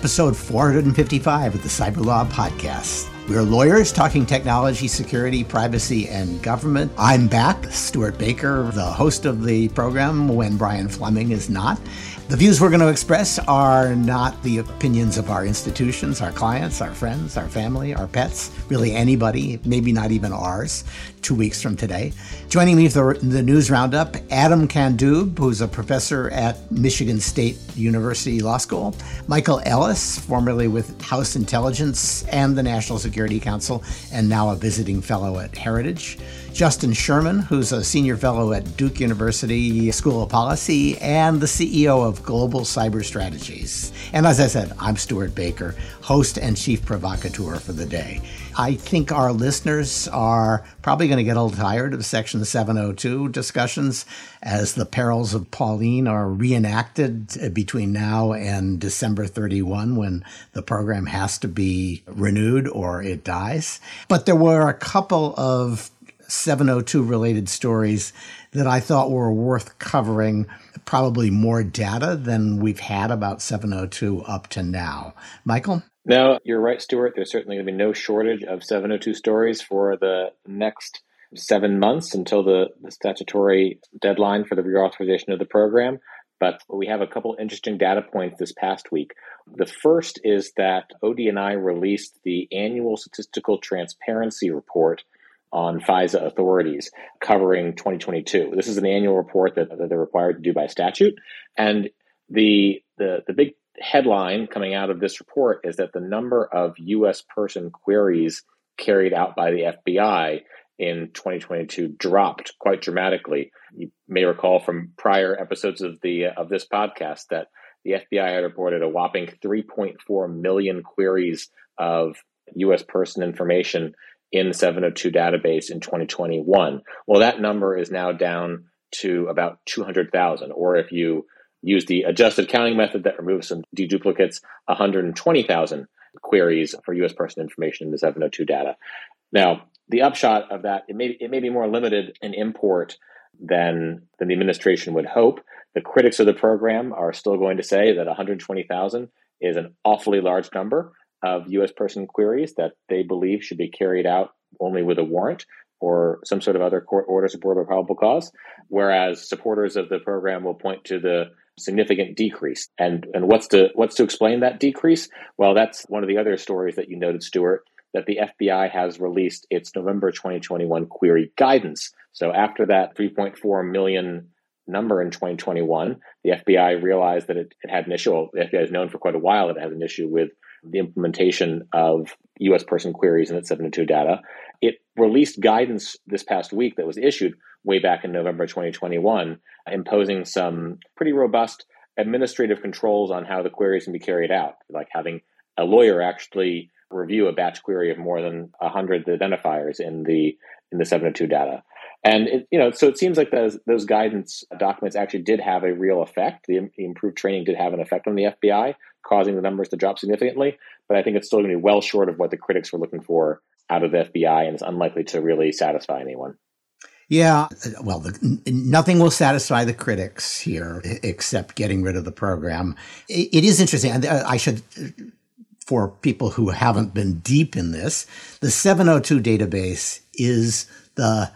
episode 455 of the Cyber Law Podcast. We're lawyers talking technology, security, privacy, and government. I'm back, Stewart Baker, the host of the program when Brian Fleming is not. The views we're going to express are not the opinions of our institutions, our clients, our friends, our family, our pets, really anybody, maybe not even ours, two weeks from today. Joining me for the news roundup, Adam Candeub, who's a professor at Michigan State University Law School, Michael Ellis, formerly with House Intelligence and the National Security Council, and now a visiting fellow at Heritage. Justin Sherman, who's a senior fellow at Duke University School of Policy and the CEO of Global Cyber Strategies. And as I said, I'm Stewart Baker, host and chief provocateur for the day. I think our listeners are probably going to get a little tired of Section 702 discussions as the perils of Pauline are reenacted uh, between now and December 31 when the program has to be renewed or it dies. But there were a couple of 702 related stories that I thought were worth covering, probably more data than we've had about 702 up to now. Michael? No, you're right, Stewart. There's certainly going to be no shortage of 702 stories for the next seven months until the, the statutory deadline for the reauthorization of the program. But we have a couple interesting data points this past week. The first is that ODNI released the annual statistical transparency report on FISA authorities covering 2022. This is an annual report that, that they're required to do by statute. And the, the, the big headline coming out of this report is that the number of US person queries carried out by the FBI in 2022 dropped quite dramatically. You may recall from prior episodes of the of this podcast that the FBI had reported a whopping 3.4 million queries of US person information in the 702 database in 2021. Well, that number is now down to about 200,000, or if you use the adjusted counting method that removes some deduplicates, 120,000 queries for U.S. person information in the 702 data. Now, the upshot of that, it may, it may be more limited in import than, than the administration would hope. The critics of the program are still going to say that 120,000 is an awfully large number of U.S. person queries that they believe should be carried out only with a warrant or some sort of other court order supported by probable cause, whereas supporters of the program will point to the significant decrease. And and what's to what's to explain that decrease? Well, that's one of the other stories that you noted, Stewart, that the FBI has released its November 2021 query guidance. So after that 3.4 million number in 2021, the FBI realized that it, it had an issue. Well, the FBI has known for quite a while that it has an issue with the implementation of US person queries in its 702 data. It released guidance this past week that was issued way back in November 2021, imposing some pretty robust administrative controls on how the queries can be carried out, like having a lawyer actually review a batch query of more than 100 identifiers in the in the 702 data. And it, you know, so it seems like those those guidance documents actually did have a real effect. The, the, improved training did have an effect on the FBI, causing the numbers to drop significantly. But I think it's still going to be well short of what the critics were looking for out of the FBI, and it's unlikely to really satisfy anyone. Yeah, well, the, nothing will satisfy the critics here except getting rid of the program. it, it is interesting. And uh, I should uh, for people who haven't been deep in this, the 702 database is the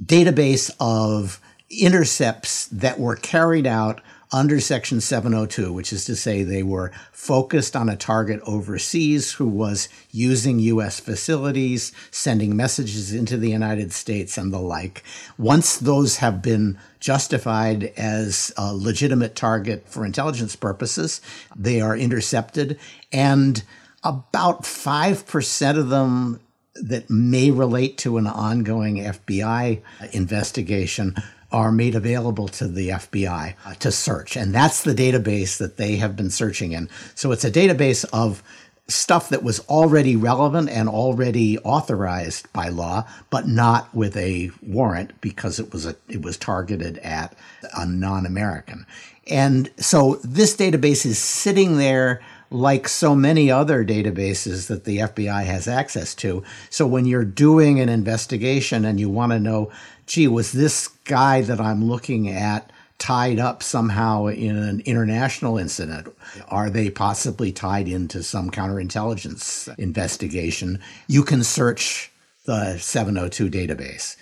database of intercepts that were carried out under Section 702, which is to say they were focused on a target overseas who was using U.S. facilities, sending messages into the United States, and the like. Once those have been justified as a legitimate target for intelligence purposes, they are intercepted, and about 5% of them that may relate to an ongoing FBI investigation are made available to the FBI uh, to search. And that's the database that they have been searching in. So it's a database of stuff that was already relevant and already authorized by law, but not with a warrant because it was a, it was targeted at a non-American. And so this database is sitting there like so many other databases that the FBI has access to. So when you're doing an investigation and you want to know, gee, was this guy that I'm looking at tied up somehow in an international incident? Are they possibly tied into some counterintelligence investigation? You can search the 702 database.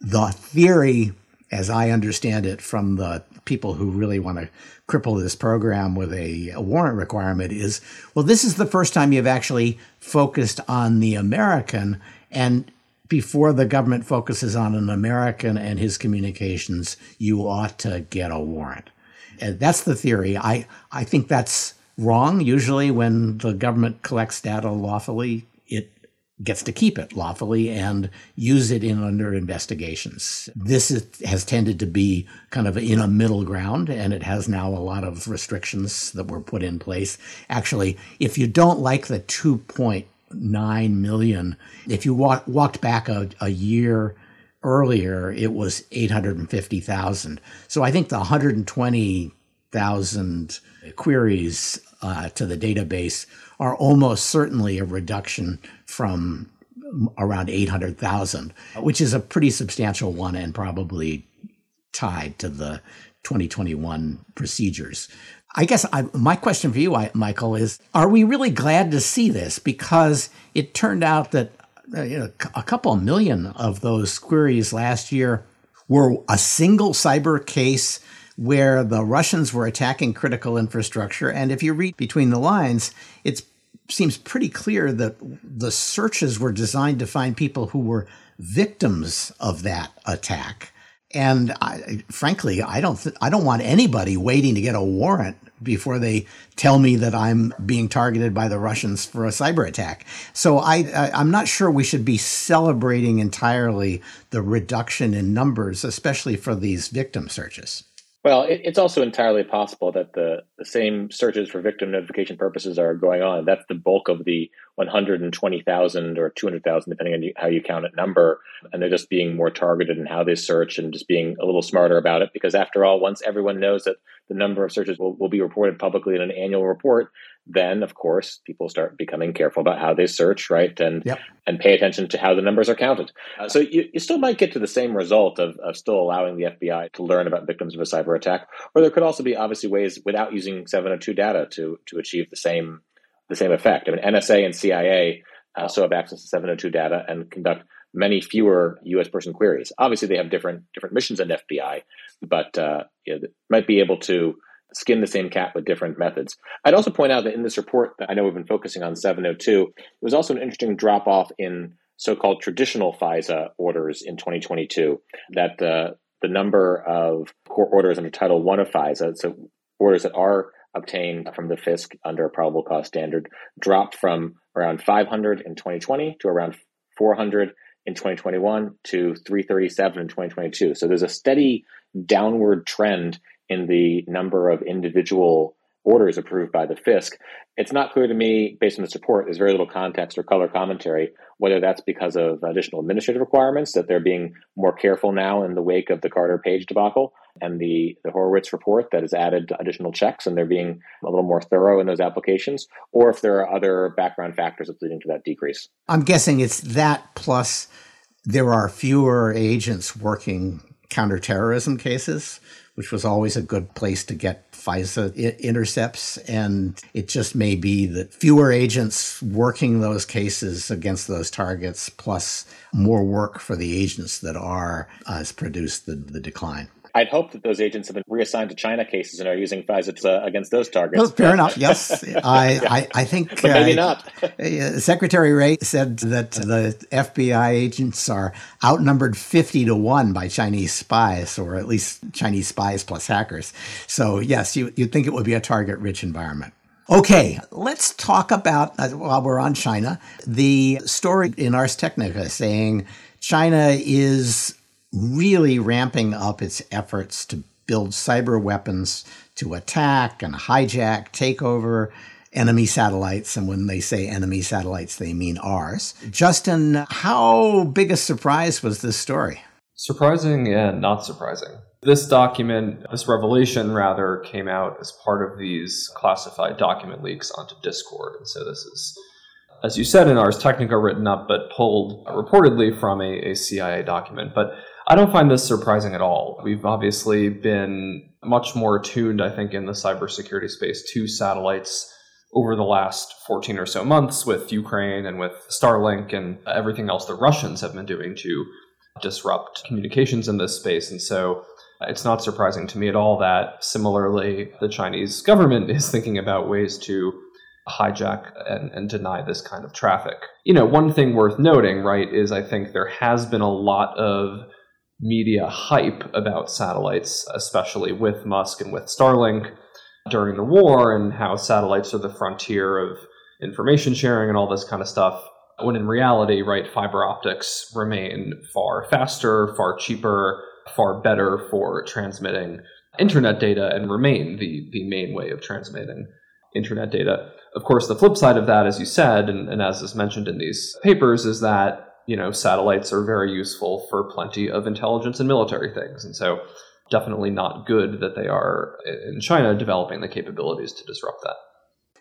The theory, as I understand it from the people who really want to cripple this program with a, a, warrant requirement, is well, this is the first time you've actually focused on the American. And before the government focuses on an American and his communications, you ought to get a warrant. And that's the theory. I, I think that's wrong. Usually, when the government collects data lawfully, it gets to keep it lawfully and use it in under investigations. This is, has tended to be kind of in a middle ground, and it has now a lot of restrictions that were put in place. Actually, if you don't like the two point nine million, if you walk, walked back a, a year earlier, it was eight hundred and fifty thousand. So I think the one hundred and twenty thousand queries uh, to the database are almost certainly a reduction from around 800,000, which is a pretty substantial one and probably tied to the 2021 procedures. I guess I, my question for you, Michael, is Are we really glad to see this? Because it turned out that uh, you know, a couple of million of those queries last year were a single cyber case where the Russians were attacking critical infrastructure. And if you read between the lines, it seems pretty clear that the searches were designed to find people who were victims of that attack. And I, frankly, I don't th- I don't want anybody waiting to get a warrant before they tell me that I'm being targeted by the Russians for a cyber attack. So I, I am not sure we should be celebrating entirely the reduction in numbers, especially for these victim searches. Well, it, it's also entirely possible that the, the same searches for victim notification purposes are going on. That's the bulk of the 120,000 or 200,000, depending on you, how you count it, number. And they're just being more targeted in how they search and just being a little smarter about it. Because after all, once everyone knows that the number of searches will, will be reported publicly in an annual report, then of course people start becoming careful about how they search right and yep. and pay attention to how the numbers are counted uh, so you, you still might get to the same result of, of still allowing the fbi to learn about victims of a cyber attack or there could also be obviously ways without using 702 data to to achieve the same the same effect i mean nsa and cia also have access to 702 data and conduct many fewer U.S. person queries. Obviously, they have different different missions than FBI, but uh, you know, might be able to skin the same cat with different methods. I'd also point out that in this report that I know we've been focusing on 702, there was also an interesting drop off in so-called traditional FISA orders in 2022. That the the number of court orders under Title One of FISA, so orders that are obtained from the FISC under a probable cause standard, dropped from around 500 in 2020 to around 400 in 2021 to 337 in 2022. So there's a steady downward trend in the number of individual orders approved by the FISC. It's not clear to me, based on the report, there's very little context or color commentary, whether that's because of additional administrative requirements, that they're being more careful now in the wake of the Carter Page debacle and the, the Horowitz report that has added additional checks and they're being a little more thorough in those applications, or if there are other background factors that's leading to that decrease. I'm guessing it's that plus there are fewer agents working counterterrorism cases which was always a good place to get FISA I- intercepts. And it just may be that fewer agents working those cases against those targets, plus more work for the agents that are, uh, has produced the, the decline. I'd hope that those agents have been reassigned to China cases and are using FISA uh, against those targets. Well, fair enough. Yes, I, yeah. I, I, think but maybe uh, not. Uh, Secretary Wray said that the FBI agents are outnumbered fifty to one by Chinese spies, or at least Chinese spies plus hackers. So yes, you you'd think it would be a target-rich environment. Okay, let's talk about, uh, while we're on China, the story in Ars Technica saying China is really ramping up its efforts to build cyber weapons to attack and hijack, take over enemy satellites. And when they say enemy satellites, they mean ours. Justin, how big a surprise was this story? Surprising and not surprising. This document, this revelation rather, came out as part of these classified document leaks onto Discord. And so this is, as you said in Ars Technica, written up but pulled reportedly from a, a CIA document. But I don't find this surprising at all. We've obviously been much more attuned, I think, in the cybersecurity space to satellites over the last 14 or so months with Ukraine and with Starlink and everything else the Russians have been doing to disrupt communications in this space. And so uh, it's not surprising to me at all that similarly the Chinese government is thinking about ways to hijack and, and deny this kind of traffic. You know, one thing worth noting, right, is I think there has been a lot of media hype about satellites, especially with Musk and with Starlink during the war, and how satellites are the frontier of information sharing and all this kind of stuff. When in reality, right, fiber optics remain far faster, far cheaper, far better for transmitting internet data and remain the, the main way of transmitting internet data. Of course, the flip side of that, as you said, and, and as is mentioned in these papers, is that you know satellites are very useful for plenty of intelligence and military things, and so definitely not good that they are in China developing the capabilities to disrupt that.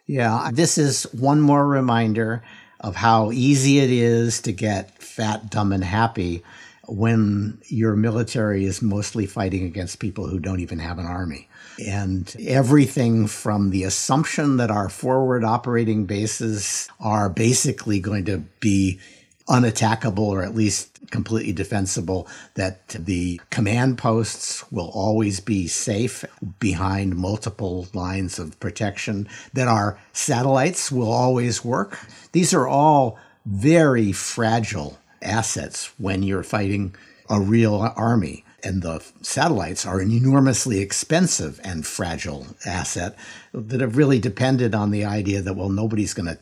Yeah, this is one more reminder of how easy it is to get fat, dumb, and happy when your military is mostly fighting against people who don't even have an army. And everything from the assumption that our forward operating bases are basically going to be unattackable or at least completely defensible, that the command posts will always be safe behind multiple lines of protection, that our satellites will always work. These are all very fragile assets when you're fighting a real army. And the satellites are an enormously expensive and fragile asset that have really depended on the idea that, well, nobody's going to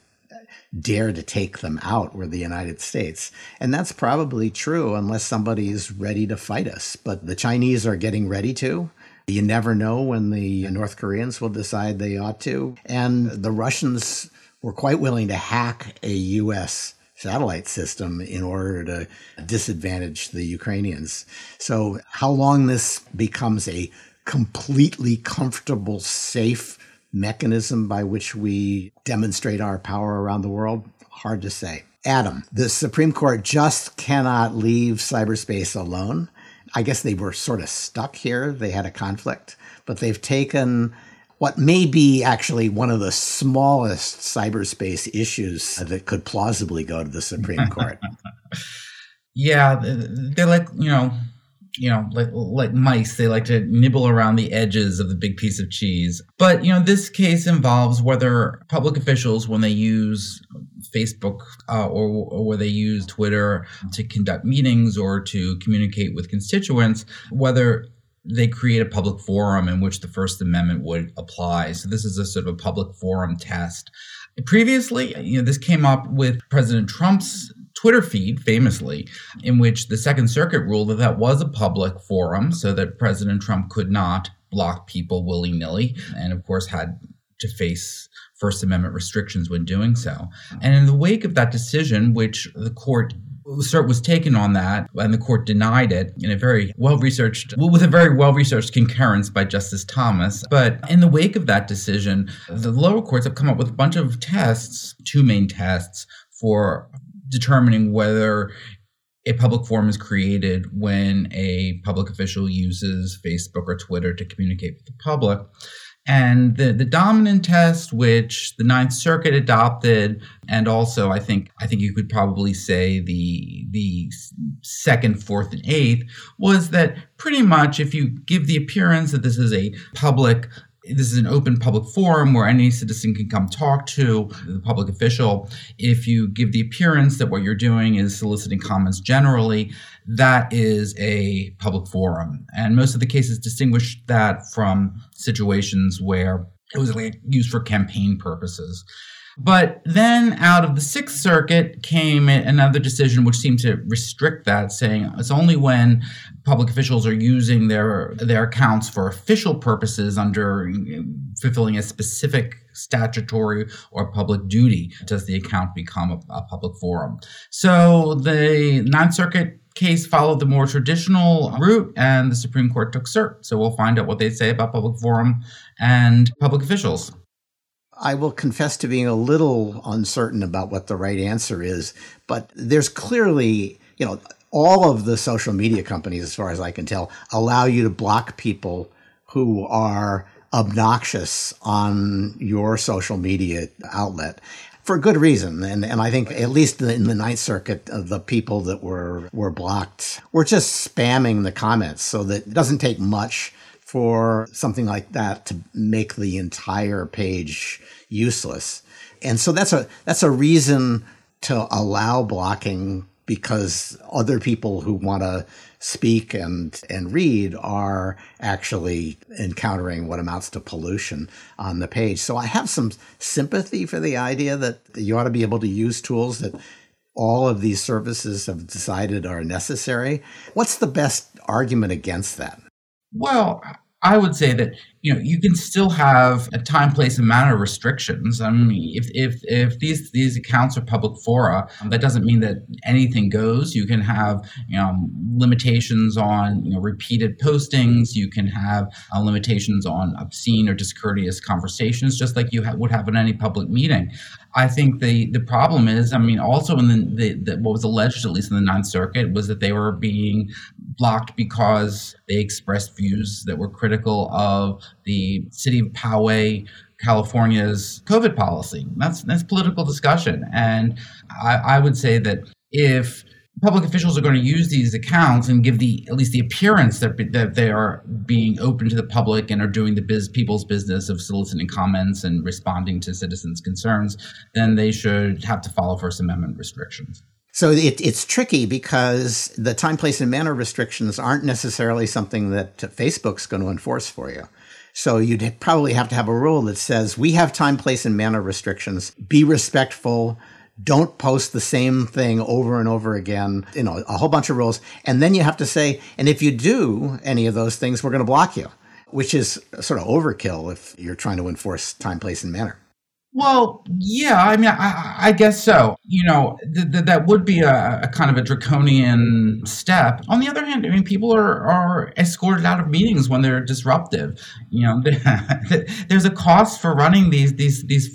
dare to take them out were the United States. And that's probably true unless somebody is ready to fight us. But the Chinese are getting ready to. You never know when the North Koreans will decide they ought to. And the Russians were quite willing to hack a U.S satellite system in order to disadvantage the Ukrainians. So, how long this becomes a completely comfortable, safe mechanism by which we demonstrate our power around the world, hard to say. Adam, the Supreme Court just cannot leave cyberspace alone. I guess they were sort of stuck here. They had a conflict, but they've taken what may be actually one of the smallest cyberspace issues that could plausibly go to the Supreme Court. yeah, they're like, you know, you know, like like mice, they like to nibble around the edges of the big piece of cheese. But you know, this case involves whether public officials, when they use Facebook uh, or, or where they use Twitter to conduct meetings or to communicate with constituents, whether they create a public forum in which the First Amendment would apply. So this is a sort of a public forum test. Previously, you know, this came up with President Trump's Twitter feed, famously, in which the Second Circuit ruled that that was a public forum, so that President Trump could not block people willy nilly, and of course had to face First Amendment restrictions when doing so. And in the wake of that decision, which the court cert was taken on that, and the court denied it in a very well researched, with a very well researched concurrence by Justice Thomas. But in the wake of that decision, the lower courts have come up with a bunch of tests, two main tests for determining whether a public forum is created when a public official uses Facebook or Twitter to communicate with the public. And the, the dominant test, which the Ninth Circuit adopted, and also I think I think you could probably say the the second, fourth, and eighth, was that pretty much if you give the appearance that this is a public this is an open public forum where any citizen can come talk to the public official. If you give the appearance that what you're doing is soliciting comments generally, that is a public forum. And most of the cases distinguish that from situations where it was like used for campaign purposes. But then out of the Sixth Circuit came another decision which seemed to restrict that, saying it's only when public officials are using their their accounts for official purposes under fulfilling a specific statutory or public duty does the account become a, a public forum. So the Ninth Circuit case followed the more traditional route and the Supreme Court took cert. So we'll find out what they say about public forum and public officials. I will confess to being a little uncertain about what the right answer is, but there's clearly, you know, all of the social media companies, as far as I can tell, allow you to block people who are obnoxious on your social media outlet for good reason. And, and I think at least in the Ninth Circuit, uh, the people that were, were blocked were just spamming the comments so that it doesn't take much for something like that to make the entire page useless. And so that's a, that's a reason to allow blocking because other people who want to speak and and read are actually encountering what amounts to pollution on the page. So I have some sympathy for the idea that you ought to be able to use tools that all of these services have decided are necessary. What's the best argument against that? Well, I would say that you know you can still have a time, place, and manner restrictions. I mean, if if if these these accounts are public fora, that doesn't mean that anything goes. You can have you know limitations on you know repeated postings. You can have uh, limitations on obscene or discourteous conversations, just like you ha- would have in any public meeting. I think the the problem is, I mean, also in the, the, the, what was alleged, at least in the Ninth Circuit, was that they were being blocked because they expressed views that were critical of the city of Poway, California's COVID policy. That's that's political discussion, and I, I would say that if public officials are going to use these accounts and give the at least the appearance that, that they are being open to the public and are doing the biz people's business of soliciting comments and responding to citizens' concerns, then they should have to follow First Amendment restrictions. So it, it's tricky because the time, place, and manner restrictions aren't necessarily something that Facebook's going to enforce for you. So you'd probably have to have a rule that says we have time, place, and manner restrictions. Be respectful don't post the same thing over and over again, you know, a whole bunch of rules. And then you have to say, and if you do any of those things, we're going to block you, which is sort of overkill if you're trying to enforce time, place, and manner. Well, yeah, I mean, I, I guess so. You know, th- th- that would be a, a, kind of a draconian step. On the other hand, I mean, people are, are escorted out of meetings when they're disruptive. You know, there's a cost for running these these these.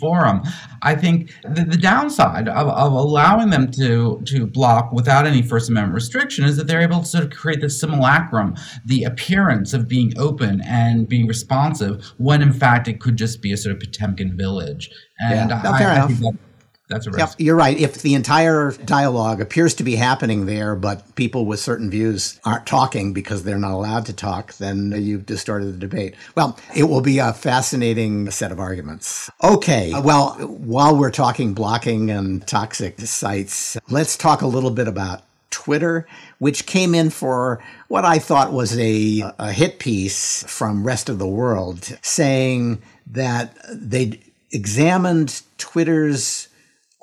I think the, the downside of, of allowing them to to block without any First Amendment restriction is that they're able to sort of create the simulacrum, the appearance of being open and being responsive, when in fact it could just be a sort of Potemkin village. And yeah, I, fair I, enough. That, that's a risk. Yep, you're right. If the entire dialogue appears to be happening there, but people with certain views aren't talking because they're not allowed to talk, then you've distorted the debate. Well, it will be a fascinating set of arguments. Okay. Well, while we're talking blocking and toxic sites, let's talk a little bit about Twitter, which came in for what I thought was a, a hit piece from Rest of the World saying that they examined Twitter's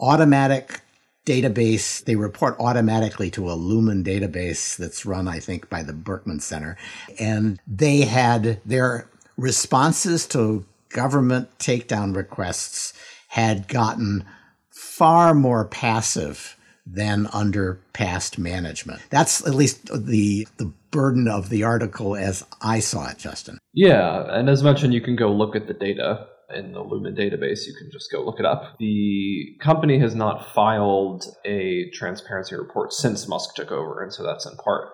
automatic database. They report automatically to a Lumen database that's run, I think, by the Berkman Center. And they had their responses to government takedown requests had gotten far more passive than under past management. That's at least the the burden of the article as I saw it, Justin. Yeah, and as mentioned, you can go look at the data in the Lumen database. You can just go look it up. The company has not filed a transparency report since Musk took over, and so that's in part.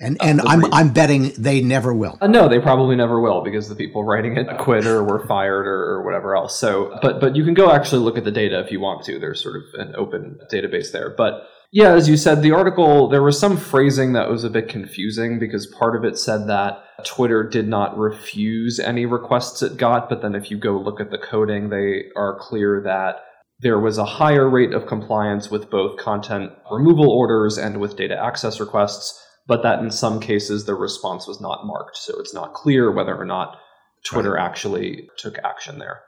And and I'm reason. I'm betting they never will. Uh, no, they probably never will because the people writing it quit or were fired or, or whatever else. So, but but you can go actually look at the data if you want to. There's sort of an open database there, but yeah, as you said, the article, there was some phrasing that was a bit confusing because part of it said that Twitter did not refuse any requests it got, but then if you go look at the coding, they are clear that there was a higher rate of compliance with both content removal orders and with data access requests, but that in some cases the response was not marked. So it's not clear whether or not Twitter right. actually took action there.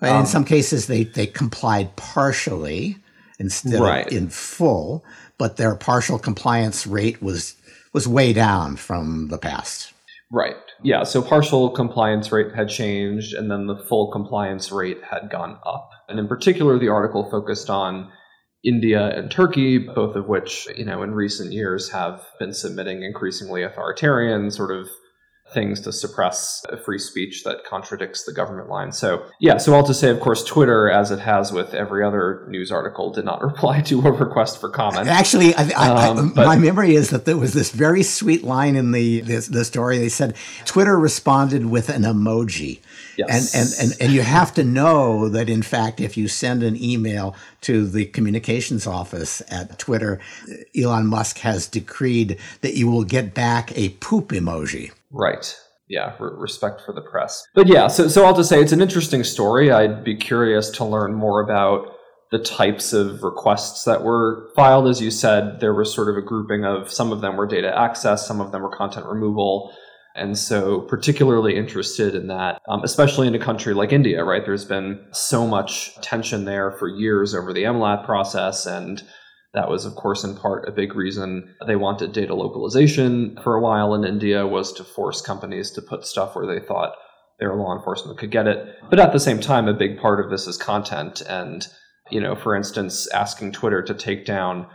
Right. Um, in some cases, they, they complied partially instead right. of in full, but their partial compliance rate was was way down from the past. Right. Yeah. So partial compliance rate had changed, and then the full compliance rate had gone up. And in particular, the article focused on India and Turkey, both of which, you know, in recent years have been submitting increasingly authoritarian, sort of things to suppress free speech that contradicts the government line. So, yeah, so all to say, of course, Twitter, as it has with every other news article, did not reply to a request for comment. Actually, I, I, um, but, my memory is that there was this very sweet line in the, the, the story. They said Twitter responded with an emoji. Yes. And, and, and, and you have to know that, in fact, if you send an email to the communications office at Twitter, Elon Musk has decreed that you will get back a poop emoji. Right. Yeah, re- respect for the press. But yeah, so, so I'll just say it's an interesting story. I'd be curious to learn more about the types of requests that were filed. As you said, there was sort of a grouping of some of them were data access, some of them were content removal and so, particularly interested in that, um, especially in a country like India, right? There's been so much tension there for years over the MLAT process. And that was, of course, in part a big reason they wanted data localization for a while in India was to force companies to put stuff where they thought their law enforcement could get it. But at the same time, a big part of this is content. And, you know, for instance, asking Twitter to take down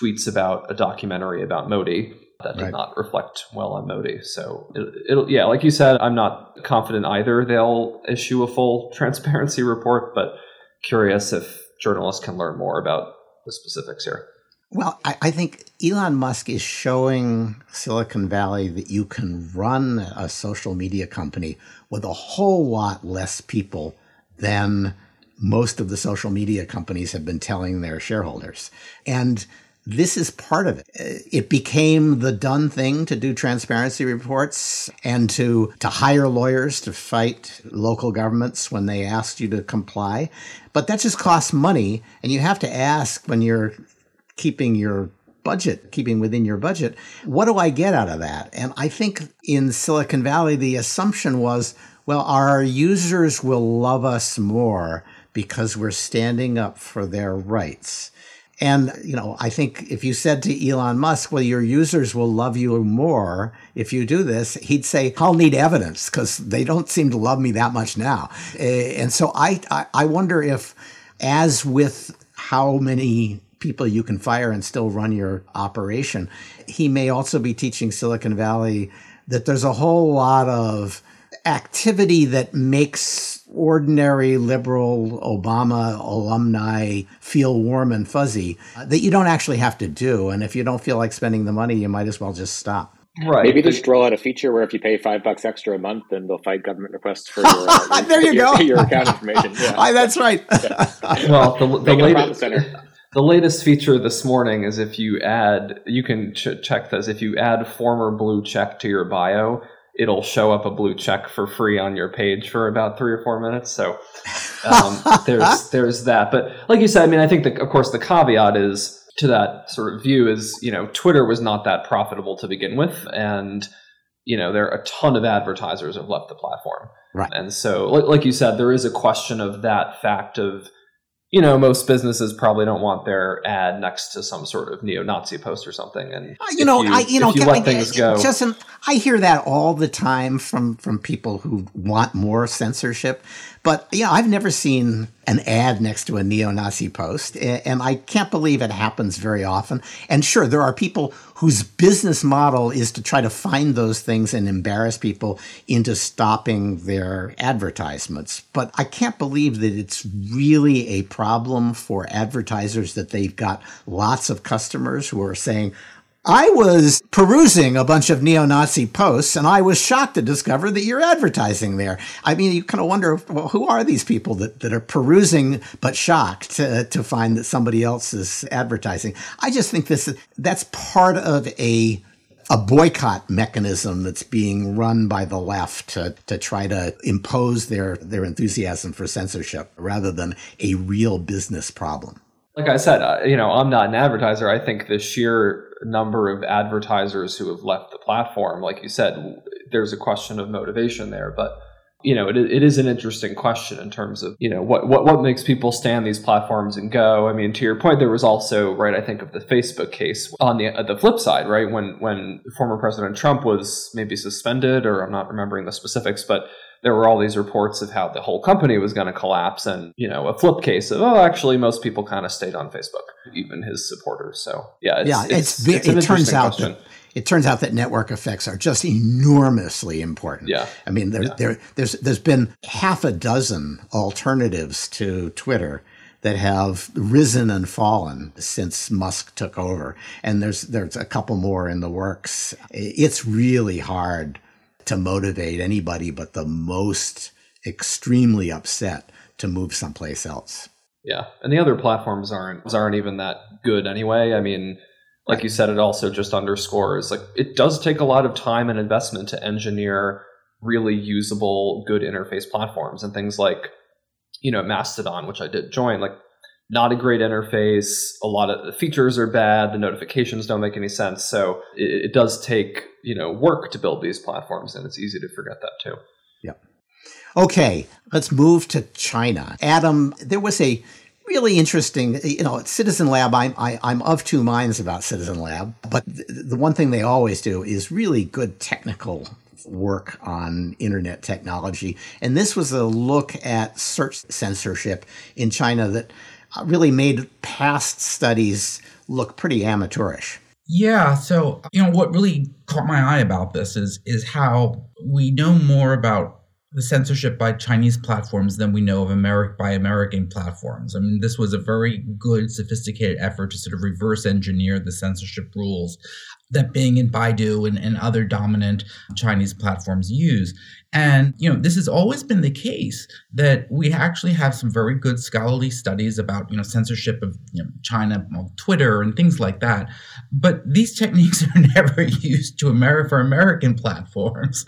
tweets about a documentary about Modi that did right. not reflect well on Modi. So it, will yeah, like you said, I'm not confident either they'll issue a full transparency report, but curious if journalists can learn more about the specifics here. Well, I, I think Elon Musk is showing Silicon Valley that you can run a social media company with a whole lot less people than most of the social media companies have been telling their shareholders. And this is part of it. It became the done thing to do transparency reports and to, to hire lawyers to fight local governments when they asked you to comply. But that just costs money. And you have to ask when you're keeping your budget, keeping within your budget, what do I get out of that? And I think in Silicon Valley, the assumption was, well, our users will love us more because we're standing up for their rights. And, you know, I think if you said to Elon Musk, well, your users will love you more if you do this, he'd say, I'll need evidence because they don't seem to love me that much now. Eh, and so I, I, I wonder if, as with how many people you can fire and still run your operation, he may also be teaching Silicon Valley that there's a whole lot of activity that makes ordinary liberal Obama alumni feel warm and fuzzy uh, that you don't actually have to do. And if you don't feel like spending the money, you might as well just stop. Right. Maybe just should roll out a feature where if you pay five bucks extra a month, then they'll fight government requests for your, uh, there you your, go. your account information. Yeah. that's right. Yeah. Well, the, the latest, the latest feature this morning is if you add, you can ch- check this. If you add former blue check to your bio, it'll show up a blue check for free on your page for about three or four minutes. So um, there's there's that. But like you said, I mean, I think the, of course the caveat is to that sort of view is you know Twitter was not that profitable to begin with, and you know there are a ton of advertisers have left the platform. Right. And so, like, like you said, there is a question of that fact of you know, most businesses probably don't want their ad next to some sort of neo-Nazi post or something. And uh, you know, you, I you know, you let I, things go. Justin, I hear that all the time from from people who want more censorship. But yeah, I've never seen an ad next to a neo Nazi post, and I can't believe it happens very often. And sure, there are people whose business model is to try to find those things and embarrass people into stopping their advertisements. But I can't believe that it's really a problem for advertisers that they've got lots of customers who are saying, I was perusing a bunch of neo Nazi posts and I was shocked to discover that you're advertising there. I mean, you kind of wonder well, who are these people that, that are perusing but shocked to, to find that somebody else is advertising? I just think this that's part of a a boycott mechanism that's being run by the left to, to try to impose their, their enthusiasm for censorship rather than a real business problem. Like I said, uh, you know, I'm not an advertiser. I think the sheer number of advertisers who have left the platform, like you said, there's a question of motivation there. But you know, it, it is an interesting question in terms of you know what, what what makes people stand these platforms and go. I mean, to your point, there was also right. I think of the Facebook case on the uh, the flip side, right? When when former President Trump was maybe suspended, or I'm not remembering the specifics, but there were all these reports of how the whole company was going to collapse and you know a flip case of oh actually most people kind of stayed on facebook even his supporters so yeah it's, yeah it's, it's, it's it turns out question. that it turns out that network effects are just enormously important. Yeah. I mean, there, Yeah. there, there's, there's been half a dozen alternatives to Twitter that have risen and fallen since Musk took over. And there's, there's a couple more in the works. It's really hard to motivate anybody but the most extremely upset to move someplace else. Yeah, and the other platforms aren't aren't even that good anyway. I mean, like you said, it also just underscores like it does take a lot of time and investment to engineer really usable, good interface platforms and things like you know Mastodon, which I did join. Like, not a great interface. A lot of the features are bad. The notifications don't make any sense. So it, it does take you know work to build these platforms, and it's easy to forget that too. Yeah. Okay, let's move to China. Adam, there was a really interesting, you know, at Citizen Lab, I'm, I, I'm of two minds about Citizen Lab, but th- the one thing they always do is really good technical work on internet technology. And this was a look at search censorship in China that uh, really made past studies look pretty amateurish. Yeah, so you know what really caught my eye about this is is how we know more about the censorship by Chinese platforms than we know of Ameri- by American platforms. I mean, this was a very good, sophisticated effort to sort of reverse engineer the censorship rules that Bing and Baidu and, and other dominant Chinese platforms use. And, you know, this has always been the case that we actually have some very good scholarly studies about, you know, censorship of you know, China, well, Twitter and things like that. But these techniques are never used to America for American platforms.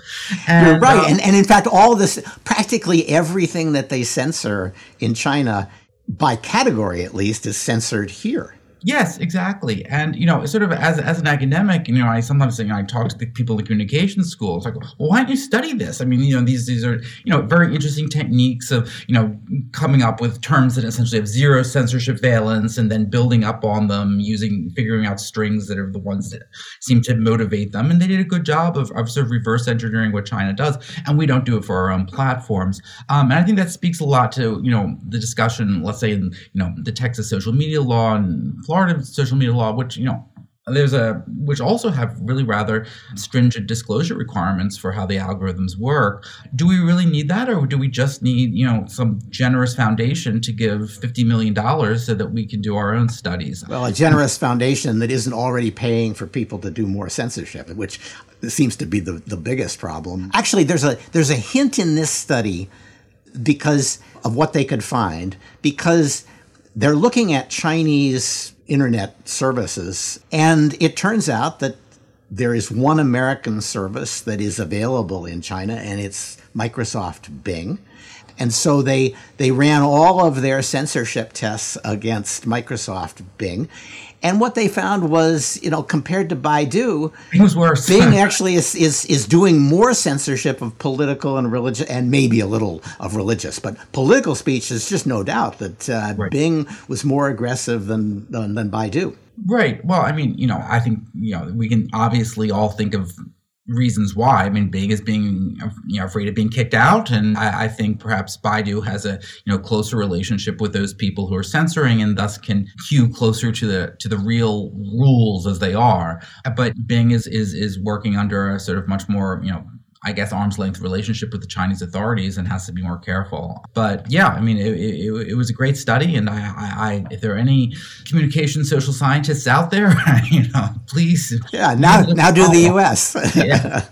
And, You're right. uh, and, and in fact, all this, practically everything that they censor in China, by category at least, is censored here. Yes, exactly. And you know, sort of as as an academic, you know, I sometimes you know, I talk to the people in communication school. It's like, well, why don't you study this? I mean, you know, these these are you know very interesting techniques of you know coming up with terms that essentially have zero censorship valence, and then building up on them using figuring out strings that are the ones that seem to motivate them. And they did a good job of, of sort of reverse engineering what China does, and we don't do it for our own platforms. Um, and I think that speaks a lot to you know the discussion, let's say in you know the Texas social media law and Florida social media law, which you know there's a which also have really rather stringent disclosure requirements for how the algorithms work. Do we really need that, or do we just need you know some generous foundation to give fifty million dollars so that we can do our own studies? Well, a generous foundation that isn't already paying for people to do more censorship, which seems to be the, the biggest problem. Actually, there's a there's a hint in this study because of what they could find, because they're looking at Chinese internet services, and it turns out that there is one American service that is available in China, and it's Microsoft Bing. And so they they ran all of their censorship tests against Microsoft Bing. And what they found was, you know, compared to Baidu, Bing was worse. Bing actually is, is is doing more censorship of political and religious, and maybe a little of religious, but political speech. There's just no doubt that uh, Right. Bing was more aggressive than, than than Baidu. Right. Well, I mean, you know, I think you know we can obviously all think of reasons why. I mean, Bing is being you know afraid of being kicked out, and I, I think perhaps Baidu has a you know closer relationship with those people who are censoring, and thus can cue closer to the to the real rules as they are. But Bing is is is working under a sort of much more you know. I guess arm's length relationship with the Chinese authorities and has to be more careful. But yeah, I mean, it, it, it was a great study, and I, I, I, if there are any communication social scientists out there, you know, please. Yeah, now now do the U.S. Yeah.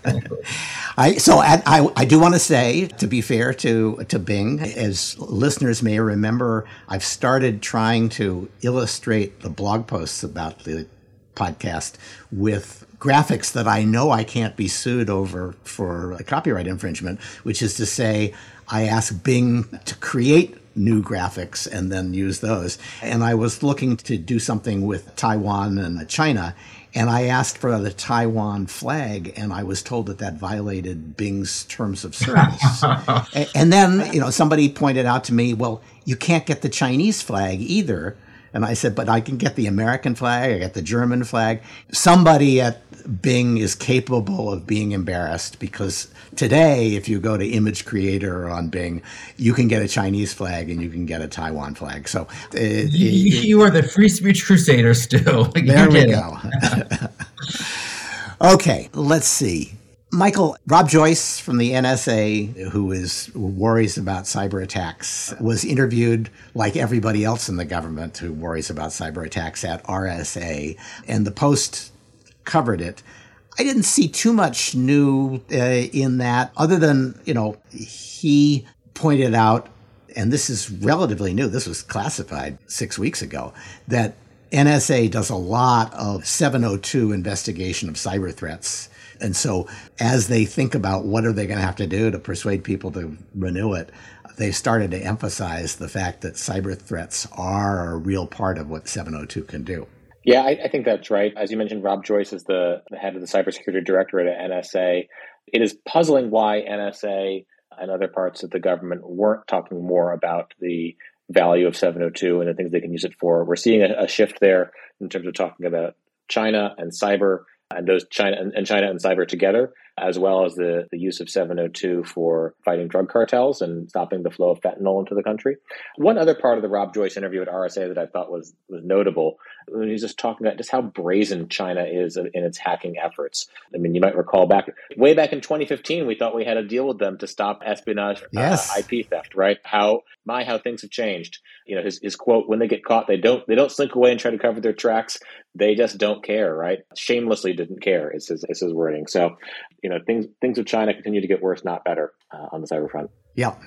I, so I, I, I do want to say, to be fair to to Bing, as listeners may remember, I've started trying to illustrate the blog posts about the podcast with graphics that I know I can't be sued over for a copyright infringement, which is to say, I ask Bing to create new graphics and then use those. And I was looking to do something with Taiwan and China. And I asked for the Taiwan flag, and I was told that that violated Bing's terms of service. And then, you know, somebody pointed out to me, well, you can't get the Chinese flag either. And I said, but I can get the American flag, I get the German flag. Somebody at Bing is capable of being embarrassed because today, if you go to Image Creator on Bing, you can get a Chinese flag and you can get a Taiwan flag. So uh, You, it- you are the free speech crusader still. there You we go. Okay, let's see. Michael, Rob Joyce from the NSA, who is worries about cyber attacks, was interviewed like everybody else in the government who worries about cyber attacks at RSA, and the Post covered it. I didn't see too much new uh, in that, other than, you know, he pointed out, and this is relatively new, this was classified six weeks ago, that NSA does a lot of 702 investigation of cyber threats and so as they think about what are they going to have to do to persuade people to renew it, they started to emphasize the fact that cyber threats are a real part of what 702 can do. Yeah, I, I think that's right. As you mentioned, Rob Joyce is the, the head of the cybersecurity directorate at NSA. It is puzzling why NSA and other parts of the government weren't talking more about the value of 702 and the things they can use it for. We're seeing a, a shift there in terms of talking about China and cyber and those China and, China and cyber together, as well as the, the use of 702 for fighting drug cartels and stopping the flow of fentanyl into the country. One other part of the Rob Joyce interview at RSA that I thought was was notable, he's just talking about just how brazen China is in its hacking efforts. I mean, you might recall back way back in 2015, we thought we had a deal with them to stop espionage, uh, yes. uh, IP theft, right? How my how things have changed. You know, his, his quote: "When they get caught, they don't they don't slink away and try to cover their tracks. They just don't care, right? Shamelessly didn't care." Is his is his wording. So, you know, things things with China continue to get worse, not better, uh, on the cyber front. Yep.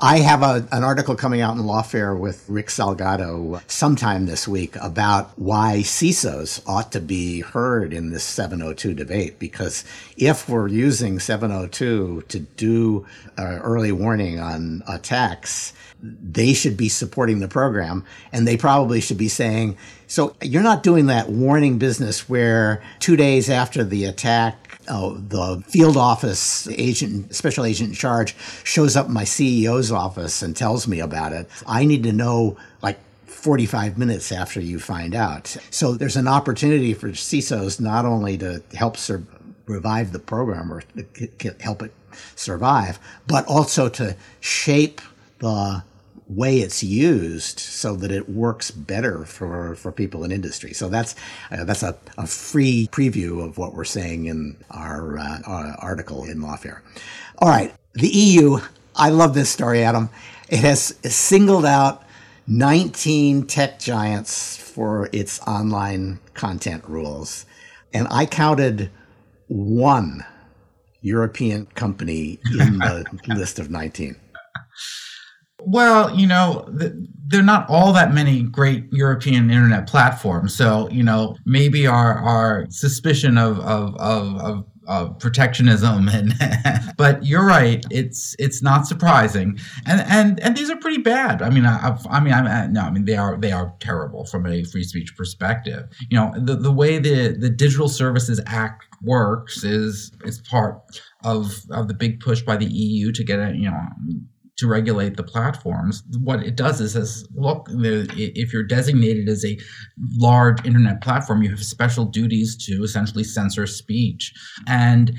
I have a, an article coming out in Lawfare with Rick Salgado sometime this week about why CISOs ought to be heard in this 702 debate. Because if we're using 702 to do uh, early warning on attacks, they should be supporting the program and they probably should be saying, so you're not doing that warning business where two days after the attack, oh, the field office agent, special agent in charge shows up in my CEO's office and tells me about it. I need to know like 45 minutes after you find out. So there's an opportunity for CISOs not only to help sur- revive the program or help it survive, but also to shape the way it's used so that it works better for, for people in industry. So that's uh, that's a, a free preview of what we're saying in our, uh, our article in Lawfare. All right, the EU. I love this story, Adam. It has singled out 19 tech giants for its online content rules, and I counted one European company in the list of 19. Well, you know, there are not all that many great European internet platforms. So, you know, maybe our, our suspicion of, of, of, of protectionism and but you're right it's it's not surprising. And and and these are pretty bad. I mean i, I mean i'm no i mean they are they are terrible from a free speech perspective. You know the, the way the the digital services act works is is part of of the big push by the eu to get a you know to regulate the platforms. What it does is says, look, if you're designated as a large internet platform, you have special duties to essentially censor speech. And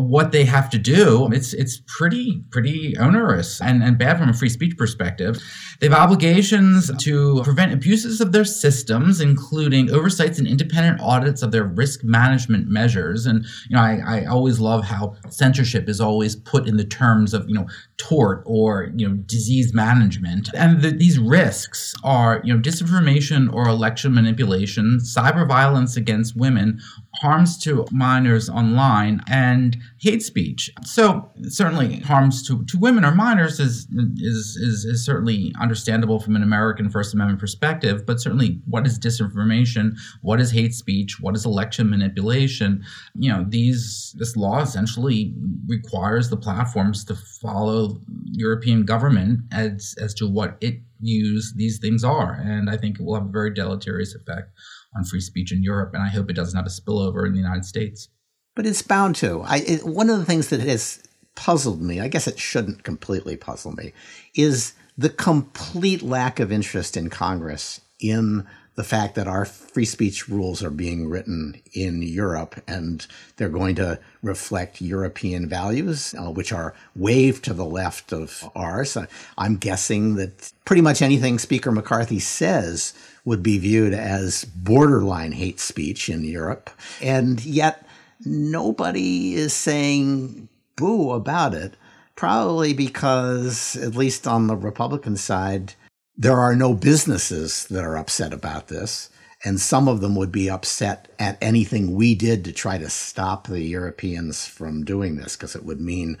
what they have to do, it's it's pretty pretty onerous and, and bad from a free speech perspective. They have obligations to prevent abuses of their systems, including oversights and independent audits of their risk management measures. And you know, I, I always love how censorship is always put in the terms of you know tort or you know disease management. And the, these risks are you know disinformation or election manipulation, cyber violence against women, harms to minors online, and hate speech. So certainly harms to, to women or minors is, is is is certainly understandable from an American First Amendment perspective, but certainly what is disinformation, what is hate speech, what is election manipulation? You know, these this law essentially requires the platforms to follow European government as as to what it views these things are, and I think it will have a very deleterious effect on free speech in Europe, and I hope it doesn't have a spillover in the United States. But it's bound to. I, it, one of the things that has puzzled me, I guess it shouldn't completely puzzle me, is the complete lack of interest in Congress in the fact that our free speech rules are being written in Europe and they're going to reflect European values, uh, which are waved to the left of ours. I'm guessing that pretty much anything Speaker McCarthy says would be viewed as borderline hate speech in Europe. And yet, nobody is saying boo about it. Probably because, at least on the Republican side, there are no businesses that are upset about this. And some of them would be upset at anything we did to try to stop the Europeans from doing this, because it would mean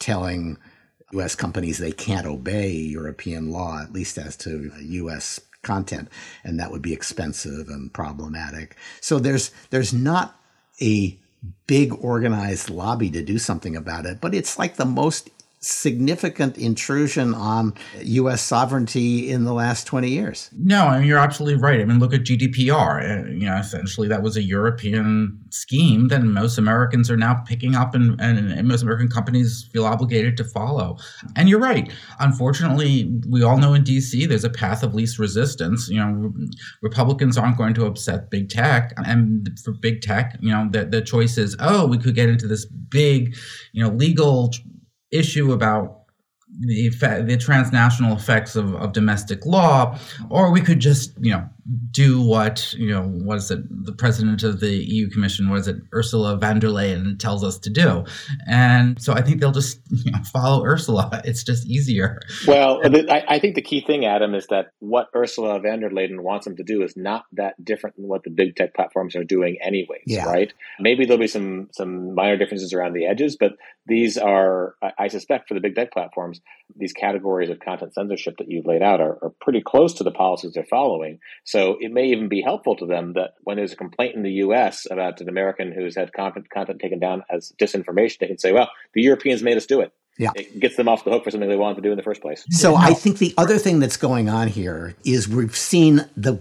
telling US companies they can't obey European law, at least as to US content, and that would be expensive and problematic. So there's there's not a big organized lobby to do something about it, but it's like the most significant intrusion on U.S. sovereignty in the last 20 years. No, I mean, you're absolutely right. I mean, look at GDPR. Uh, you know, essentially that was a European scheme that most Americans are now picking up and, and, and most American companies feel obligated to follow. And you're right. Unfortunately, we all know in D.C. there's a path of least resistance. You know, Republicans aren't going to upset big tech. And for big tech, you know, the, the choice is, oh, we could get into this big, you know, legal issue about the effect, the transnational effects of, of domestic law, or we could just, you know, do what you know what is it the president of the EU Commission was it Ursula von der Leyen tells us to do. And so I think they'll just you know, follow Ursula. It's just easier. Well I, I, think the key thing Adam is that what Ursula von der Leyen wants them to do is not that different than what the big tech platforms are doing anyways yeah. right? Maybe there'll be some some minor differences around the edges but these are I, I suspect for the big tech platforms these categories of content censorship that you've laid out are, are pretty close to the policies they're following. So so it may even be helpful to them that when there's a complaint in the U.S. about an American who's had content, content taken down as disinformation, they can say, well, the Europeans made us do it. Yeah. It gets them off the hook for something they wanted to do in the first place. So I think the other thing that's going on here is we've seen the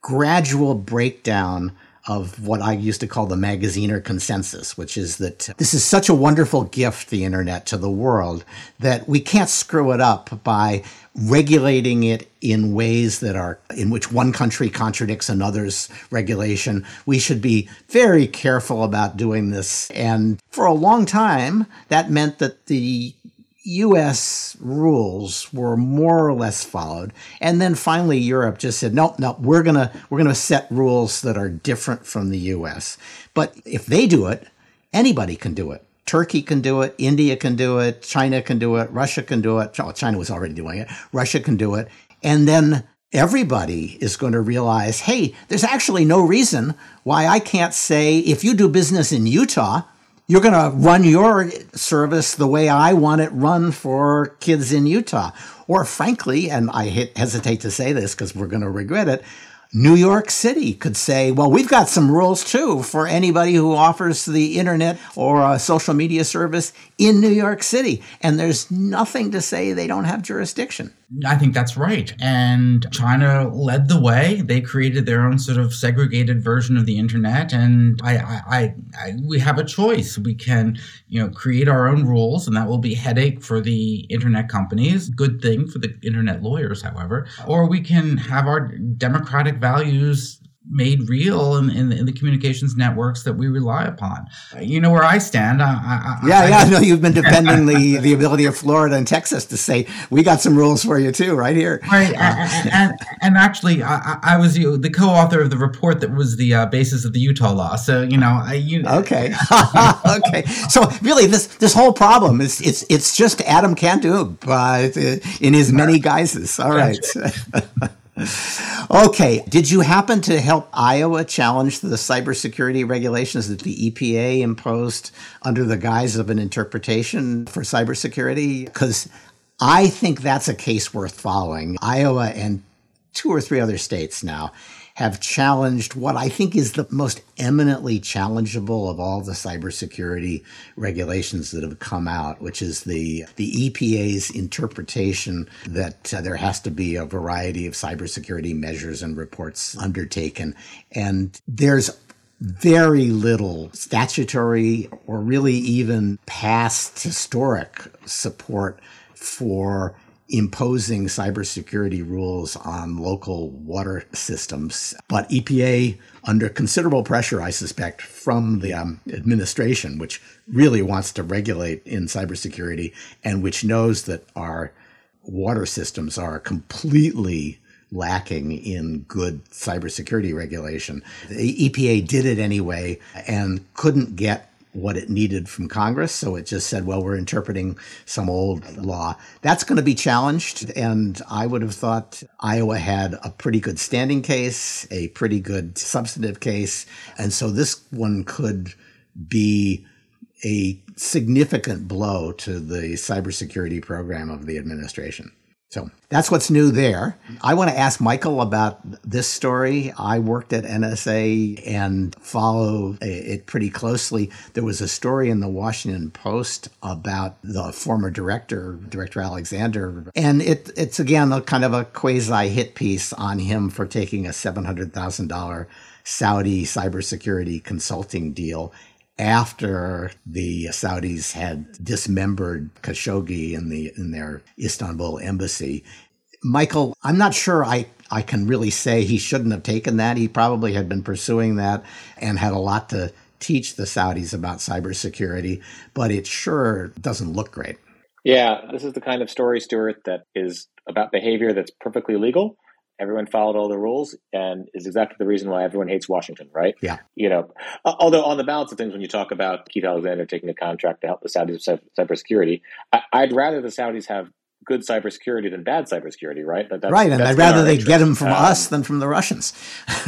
gradual breakdown of what I used to call the Magaziner consensus, which is that this is such a wonderful gift, the internet, to the world, that we can't screw it up by regulating it in ways that are in which one country contradicts another's regulation. We should be very careful about doing this. And for a long time, that meant that the US rules were more or less followed. And then finally Europe just said, no, no, we're gonna we're gonna set rules that are different from the US. But if they do it, anybody can do it. Turkey can do it, India can do it, China can do it, Russia can do it. Oh, China was already doing it. Russia can do it. And then everybody is going to realize, hey, there's actually no reason why I can't say if you do business in Utah, you're going to run your service the way I want it run for kids in Utah. Or frankly, and I hesitate to say this because we're going to regret it, New York City could say, well, we've got some rules too for anybody who offers the internet or a social media service in New York City. And there's nothing to say they don't have jurisdiction. I think that's right. And China led the way. They created their own sort of segregated version of the internet. And I, I, I, we have a choice. We can, you know, create our own rules, and that will be headache for the internet companies. Good thing for the internet lawyers, however. Or we can have our democratic values made real in, in, in, the communications networks that we rely upon. You know where I stand. I, I, yeah, I, yeah. I know you've been defending the, the ability of Florida and Texas to say we got some rules for you too, right here. Right, uh, and, and actually, I, was the co-author of the report that was the uh, basis of the Utah law. So you know, I, you okay, okay. So really, this this whole problem is it's it's just Adam Candeub uh, in his many guises. All right. Okay. Did you happen to help Iowa challenge the cybersecurity regulations that the EPA imposed under the guise of an interpretation for cybersecurity? Because I think that's a case worth following. Iowa and two or three other states now have challenged what I think is the most eminently challengeable of all the cybersecurity regulations that have come out, which is the the EPA's interpretation that uh, there has to be a variety of cybersecurity measures and reports undertaken, and there's very little statutory or really even past historic support for imposing cybersecurity rules on local water systems. But EPA, under considerable pressure, I suspect, from the um, administration, which really wants to regulate in cybersecurity and which knows that our water systems are completely lacking in good cybersecurity regulation. The EPA did it anyway and couldn't get what it needed from Congress. So it just said, well, we're interpreting some old law. That's going to be challenged. And I would have thought Iowa had a pretty good standing case, a pretty good substantive case. And so this one could be a significant blow to the cybersecurity program of the administration. So that's what's new there. I want to ask Michael about this story. I worked at NSA and follow it pretty closely. There was a story in the Washington Post about the former director, Director Alexander, and it, it's again a kind of a quasi hit piece on him for taking a $700,000 Saudi cybersecurity consulting deal after the Saudis had dismembered Khashoggi in the in their Istanbul embassy. Michael, I'm not sure I, I can really say he shouldn't have taken that. He probably had been pursuing that and had a lot to teach the Saudis about cybersecurity, but it sure doesn't look great. Yeah, this is the kind of story, Stewart, that is about behavior that's perfectly legal everyone followed all the rules and is exactly the reason why everyone hates Washington, right? Yeah. You know, although on the balance of things, when you talk about Keith Alexander taking a contract to help the Saudis with cybersecurity, I, would rather the Saudis have good cybersecurity than bad cybersecurity, right? That, right, and I'd rather they interest. get them from um, us than from the Russians.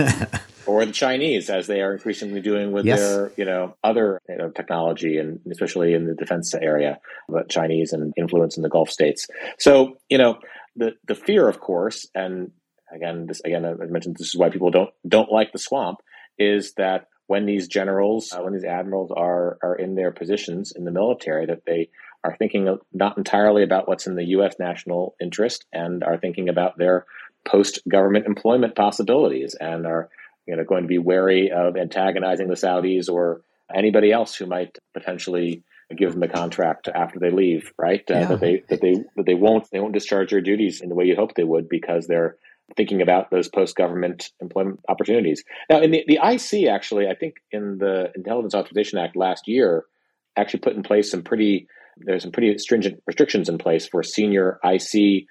or the Chinese, as they are increasingly doing with yes. their, you know, other you know, technology, and especially in the defense area, but Chinese and influence in the Gulf states. So, you know, the the fear, of course, and again, this again, I mentioned this is why people don't don't like the swamp. Is that when these generals, uh, when these admirals are are in their positions in the military, that they are thinking not entirely about what's in the U.S. national interest and are thinking about their post government employment possibilities and are you know going to be wary of antagonizing the Saudis or anybody else who might potentially give them a contract after they leave, right? Uh, That they that they that they won't they won't discharge their duties in the way you hope they would because they're thinking about those post government employment opportunities. Now, in the, the IC, actually, I think in the Intelligence Authorization Act last year, actually put in place some pretty there's some pretty stringent restrictions in place for senior IC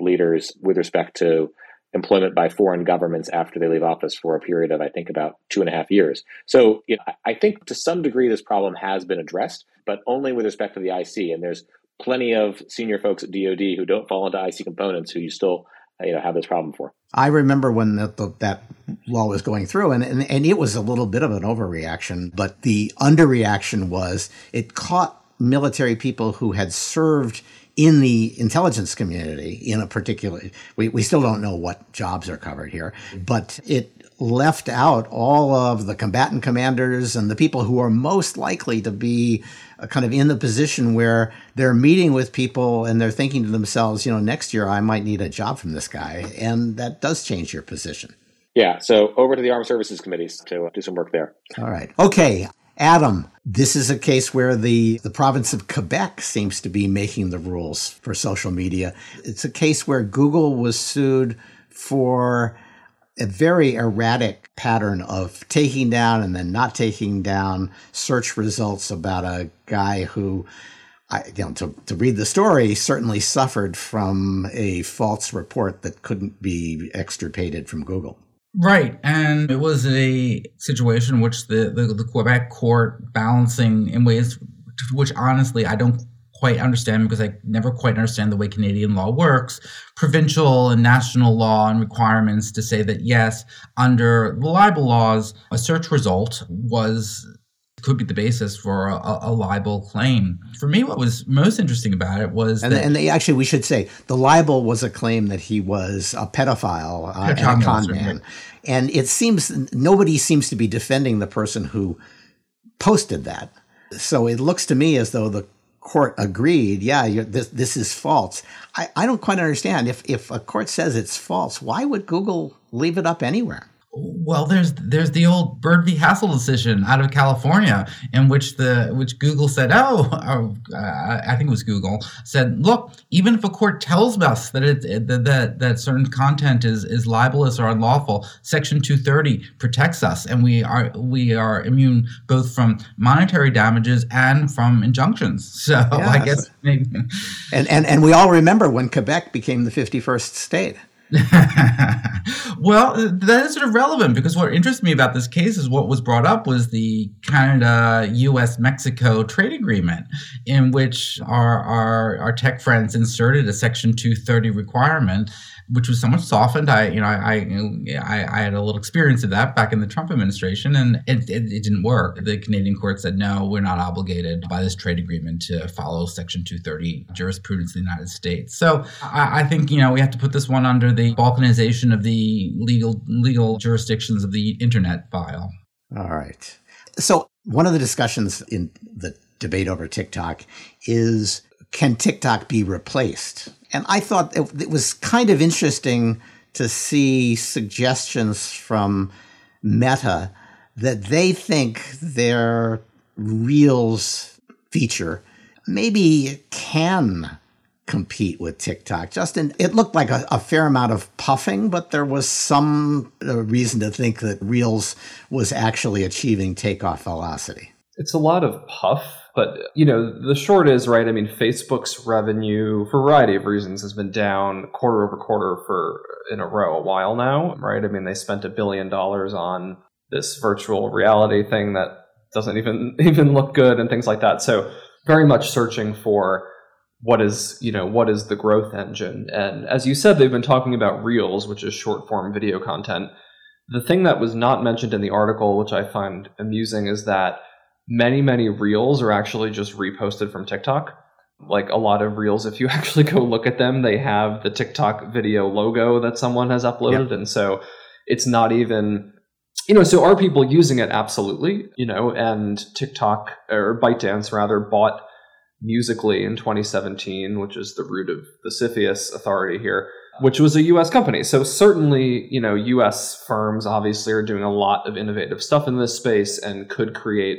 leaders with respect to employment by foreign governments after they leave office for a period of I think about two and a half years. So you know, I think to some degree this problem has been addressed, but only with respect to the IC. And there's plenty of senior folks at DoD who don't fall into IC components who you still you know have this problem for. I remember when the, the, that law was going through, and, and and it was a little bit of an overreaction, but the underreaction was it caught military people who had served in the intelligence community in a particular we, we still don't know what jobs are covered here but it left out all of the combatant commanders and the people who are most likely to be uh, kind of in the position where they're meeting with people and they're thinking to themselves, you know, next year I might need a job from this guy. And that does change your position. Yeah. So over to the Armed Services Committees to do some work there. All right. Okay. Adam, this is a case where the, the province of Quebec seems to be making the rules for social media. It's a case where Google was sued for a very erratic pattern of taking down and then not taking down search results about a guy who I, you know, to, to read the story, certainly suffered from a false report that couldn't be extirpated from Google. Right. And it was a situation which the, the, the Quebec court balancing in ways which honestly I don't quite understand because I never quite understand the way Canadian law works, provincial and national law and requirements to say that yes, under the libel laws, a search result was could be the basis for a, a, libel claim. For me, what was most interesting about it was and, that, and they, actually we should say the libel was a claim that he was a pedophile uh, and a con man, and it seems nobody seems to be defending the person who posted that. So it looks to me as though the court agreed, yeah, this this is false. I, I don't quite understand if if a court says it's false, why would Google leave it up anywhere? Well, there's there's the old Bird v. Hassell decision out of California, in which the which Google said, oh, oh uh, I think it was Google said, look, even if a court tells us that it that that, that certain content is is libelous or unlawful, Section 230 protects us, and we are we are immune both from monetary damages and from injunctions. So I guess maybe. And and and we all remember when Quebec became the 51st state. well, that is sort of relevant because what interests me about this case is what was brought up was the Canada, U.S., Mexico trade agreement, in which our, our, our tech friends inserted a Section 230 requirement which was somewhat softened. I, you know, I, I, I, had a little experience of that back in the Trump administration, and it, it, it, didn't work. The Canadian court said, no, we're not obligated by this trade agreement to follow Section 230 jurisprudence of the United States. So I, I think, you know, we have to put this one under the balkanization of the legal legal jurisdictions of the internet file. All right. So one of the discussions in the debate over TikTok is can TikTok be replaced? And I thought it, it was kind of interesting to see suggestions from Meta that they think their Reels feature maybe can compete with TikTok. Justin, it looked like a, a, fair amount of puffing, but there was some uh, reason to think that Reels was actually achieving takeoff velocity. It's a lot of puff but, you know, the short is, right, I mean, Facebook's revenue, for a variety of reasons, has been down quarter over quarter for in a row a while now, right? I mean, they spent a billion dollars on this virtual reality thing that doesn't even even look good and things like that. So, very much searching for what is you know what is the growth engine and as you said they've been talking about reels which is short form video content the thing that was not mentioned in the article which i find amusing is that many, many reels are actually just reposted from TikTok. Like a lot of reels, if you actually go look at them, they have the TikTok video logo that someone has uploaded. And so it's not even, you know, so are people using it? Absolutely. You know, and TikTok or ByteDance rather bought Musical.ly in 2017, which is the root of the CFIUS authority here, which was a US company. So certainly, you know, US firms obviously are doing a lot of innovative stuff in this space and could create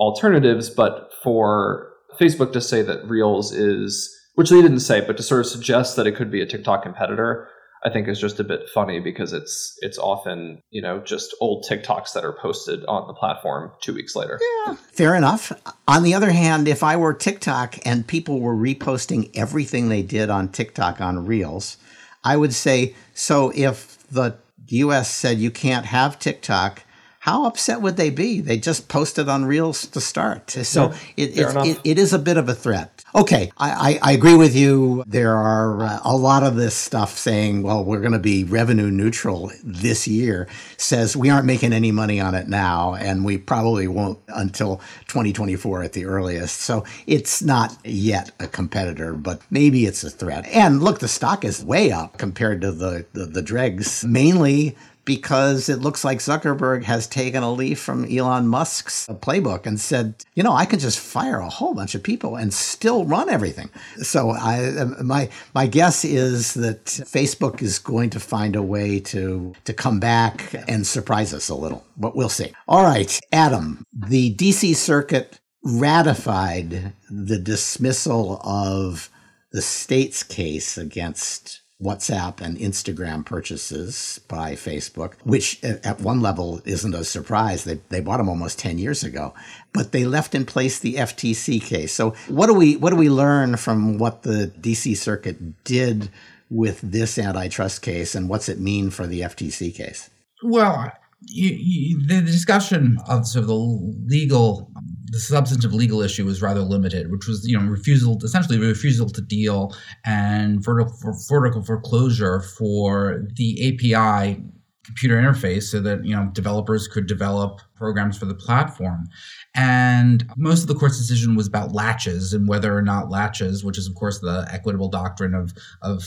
alternatives, but for Facebook to say that Reels is, which they didn't say, but to sort of suggest that it could be a TikTok competitor, I think is just a bit funny because it's it's often you know just old TikToks that are posted on the platform two weeks later. Yeah, fair enough. On the other hand, if I were TikTok and people were reposting everything they did on TikTok on Reels, I would say so. If the U.S. said you can't have TikTok, how upset would they be? They just posted on Reels to start. So yeah, it, it, it, it is a bit of a threat. Okay, I, I, I agree with you. There are uh, a lot of this stuff saying, well, we're going to be revenue neutral this year, says we aren't making any money on it now, and we probably won't until 2024 at the earliest. So it's not yet a competitor, but maybe it's a threat. And look, the stock is way up compared to the, the, the dregs, mainly because it looks like Zuckerberg has taken a leaf from Elon Musk's playbook and said, you know, I can just fire a whole bunch of people and still run everything. So I, um, my my guess is that Facebook is going to find a way to to come back and surprise us a little, but we'll see. All right, Adam, the DC Circuit ratified the dismissal of the state's case against WhatsApp and Instagram purchases by Facebook, which at one level isn't a surprise. They, they bought them almost 10 years ago, but they left in place the FTC case. So what do we, what do we learn from what the DC circuit did with this antitrust case and what's it mean for the FTC case? Well, you, you, the discussion of sort of the legal the substantive legal issue was rather limited, which was you know refusal, essentially refusal to deal and vertical, vertical foreclosure for the API computer interface, so that you know developers could develop programs for the platform. And most of the court's decision was about laches and whether or not laches, which is of course the equitable doctrine of of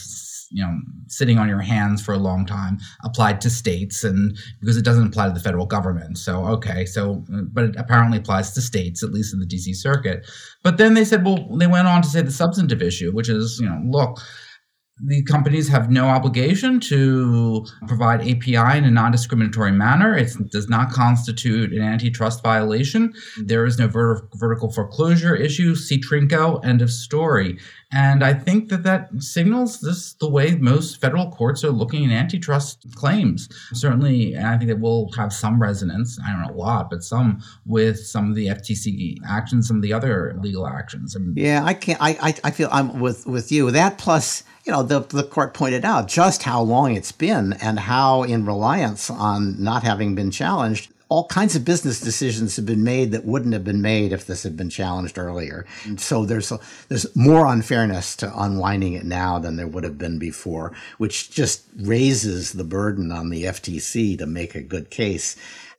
you know sitting on your hands for a long time applied to states and because it doesn't apply to the federal government. So okay so but it apparently applies to states at least in the dc circuit. But then they said well they went on to say the substantive issue which is you know look the companies have no obligation to provide API in a non discriminatory manner. It does not constitute an antitrust violation. There is no ver- vertical foreclosure issue. See Trinko, end of story. And I think that that signals this the way most federal courts are looking at antitrust claims. Certainly, and I think it will have some resonance, I don't know a lot, but some with some of the FTC actions, some of the other legal actions. yeah, I can't, I, I, I feel I'm with, with you. That plus, you know, the, the court pointed out just how long it's been and how, in reliance on not having been challenged, all kinds of business decisions have been made that wouldn't have been made if this had been challenged earlier. And so there's a, there's more unfairness to unwinding it now than there would have been before, which just raises the burden on the FTC to make a good case.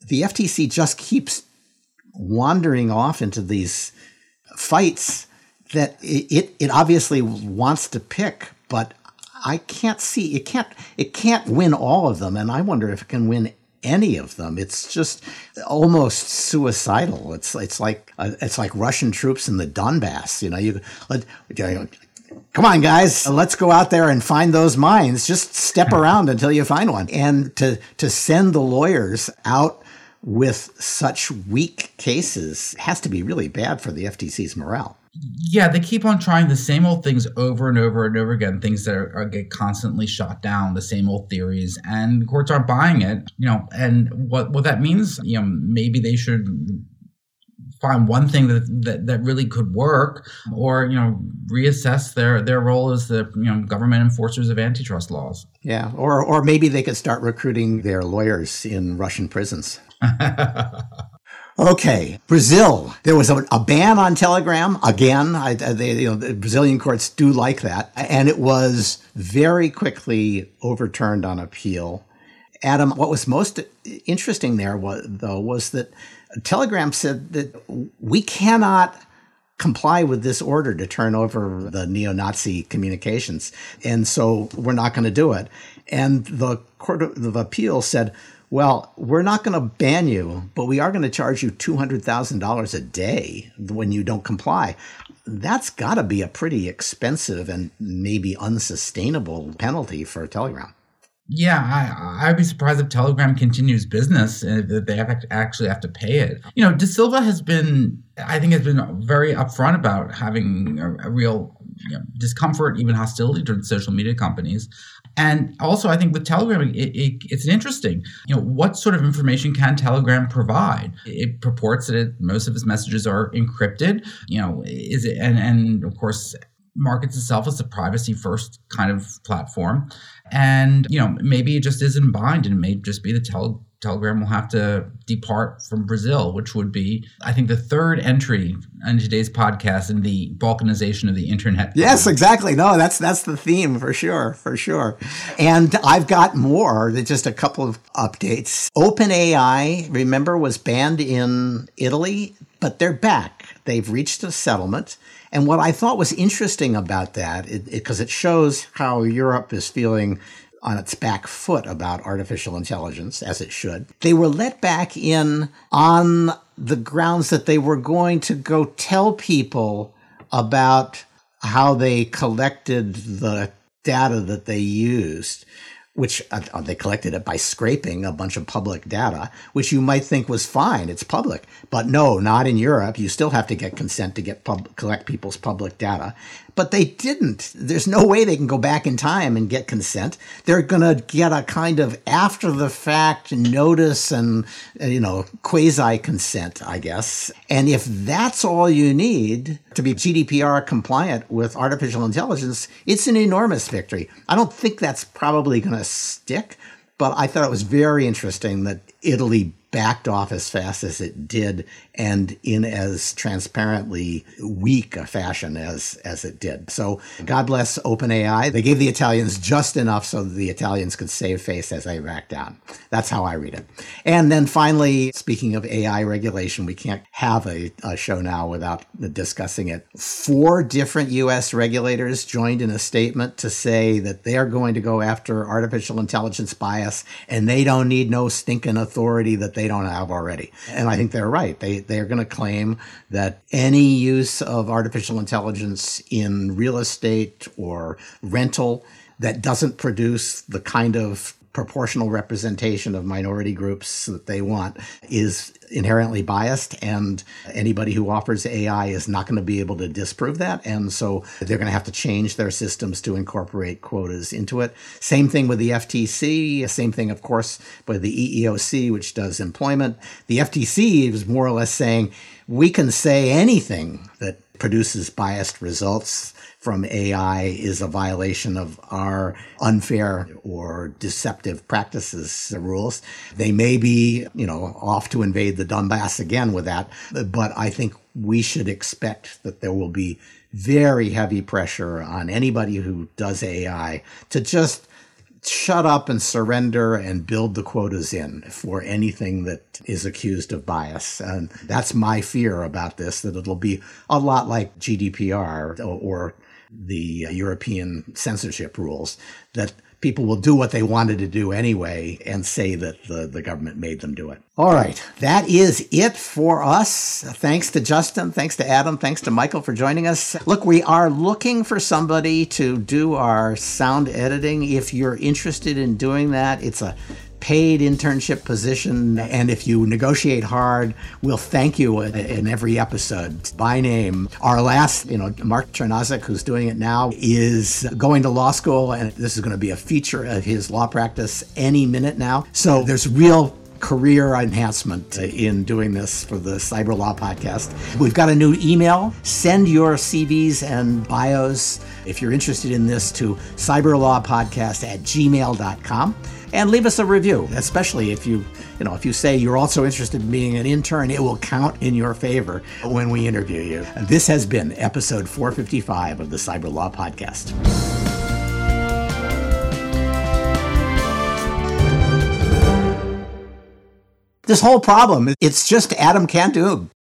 The FTC just keeps wandering off into these fights that it, it, it obviously wants to pick, but I can't see it can't it can't win all of them, and I wonder if it can win any of them. It's just almost suicidal. It's it's like uh, it's like Russian troops in the Donbass. You know, you, come on, guys, let's go out there and find those mines. Just step around until you find one, and to to send the lawyers out with such weak cases has to be really bad for the FTC's morale yeah, they keep on trying the same old things over and over and over again, things that are, are, get constantly shot down, the same old theories, and courts aren't buying it. You know, and what what that means, you know, maybe they should find one thing that, that that really could work, or you know, reassess their their role as the you know government enforcers of antitrust laws. Yeah, or or maybe they could start recruiting their lawyers in Russian prisons. Okay, Brazil. There was a, a, ban on Telegram again. I, they, you know, the Brazilian courts do like that, and it was very quickly overturned on appeal. Adam, what was most interesting there was, though was that Telegram said that we cannot comply with this order to turn over the neo-Nazi communications, and so we're not going to do it. And the Court of Appeal said, well, we're not going to ban you, but we are going to charge you $200,000 a day when you don't comply. That's got to be a pretty expensive and maybe unsustainable penalty for Telegram. Yeah, I, I'd be surprised if Telegram continues business and that they have actually have to pay it. You know, Da Silva has been, I think, has been very upfront about having a, a real you know, discomfort, even hostility towards social media companies. And also, I think with Telegram, it, it, it's interesting. You know, what sort of information can Telegram provide? It purports that it, most of its messages are encrypted. You know, is it and and of course markets itself as a privacy first kind of platform. And you know, maybe it just isn't bind, and it may just be the tele Telegram will have to depart from Brazil, which would be, I think, the third entry in today's podcast in the balkanization of the internet. Yes, exactly. No, that's that's the theme for sure, for sure. And I've got more. Than just a couple of updates. OpenAI, remember, was banned in Italy, but they're back. They've reached a settlement. And what I thought was interesting about that, because it, it, it shows how Europe is feeling on its back foot about artificial intelligence, as it should. They were let back in on the grounds that they were going to go tell people about how they collected the data that they used which uh, they collected it by scraping a bunch of public data, which you might think was fine. It's public. But no, not in Europe. You still have to get consent to get pub- collect people's public data. But they didn't. There's no way they can go back in time and get consent. They're going to get a kind of after the fact notice and, uh, you know, quasi consent, I guess. And if that's all you need to be GDPR compliant with artificial intelligence, it's an enormous victory. I don't think that's probably going to stick, but I thought it was very interesting that Italy backed off as fast as it did and in as transparently weak a fashion as as it did. So God bless OpenAI. They gave the Italians just enough so the Italians could save face as they backed down. That's how I read it. And then finally, speaking of AI regulation, we can't have a, a show now without discussing it. Four different U.S. regulators joined in a statement to say that they are going to go after artificial intelligence bias and they don't need no stinking authority that they don't have already. And I think they're right. They they're going to claim that any use of artificial intelligence in real estate or rental that doesn't produce the kind of proportional representation of minority groups that they want is inherently biased and anybody who offers AI is not going to be able to disprove that and so they're going to have to change their systems to incorporate quotas into it. Same thing with the FTC same thing of course with the EEOC which does employment. The FTC is more or less saying we can say anything that produces biased results from AI is a violation of our unfair or deceptive practices rules. They may be, you know, off to invade the Donbass again with that, but I think we should expect that there will be very heavy pressure on anybody who does AI to just shut up and surrender and build the quotas in for anything that is accused of bias. And that's my fear about this, that it'll be a lot like GDPR or the European censorship rules, that people will do what they wanted to do anyway and say that the, the government made them do it. All right, that is it for us. Thanks to Justin, thanks to Adam, thanks to Michael for joining us. Look, we are looking for somebody to do our sound editing. If you're interested in doing that, it's a paid internship position. And if you negotiate hard, we'll thank you in every episode by name. Our last, you know, Mark Chernazik, who's doing it now, is going to law school, and this is going to be a feature of his law practice any minute now. So there's real career enhancement in doing this for the Cyber Law Podcast. We've got a new email. Send your CVs and bios if you're interested in this to cyberlawpodcast at gmail.com and leave us a review, especially if you, you know, if you say you're also interested in being an intern, it will count in your favor when we interview you. This has been episode 455 of the Cyber Law Podcast. This whole problem, it's just Adam Candeub.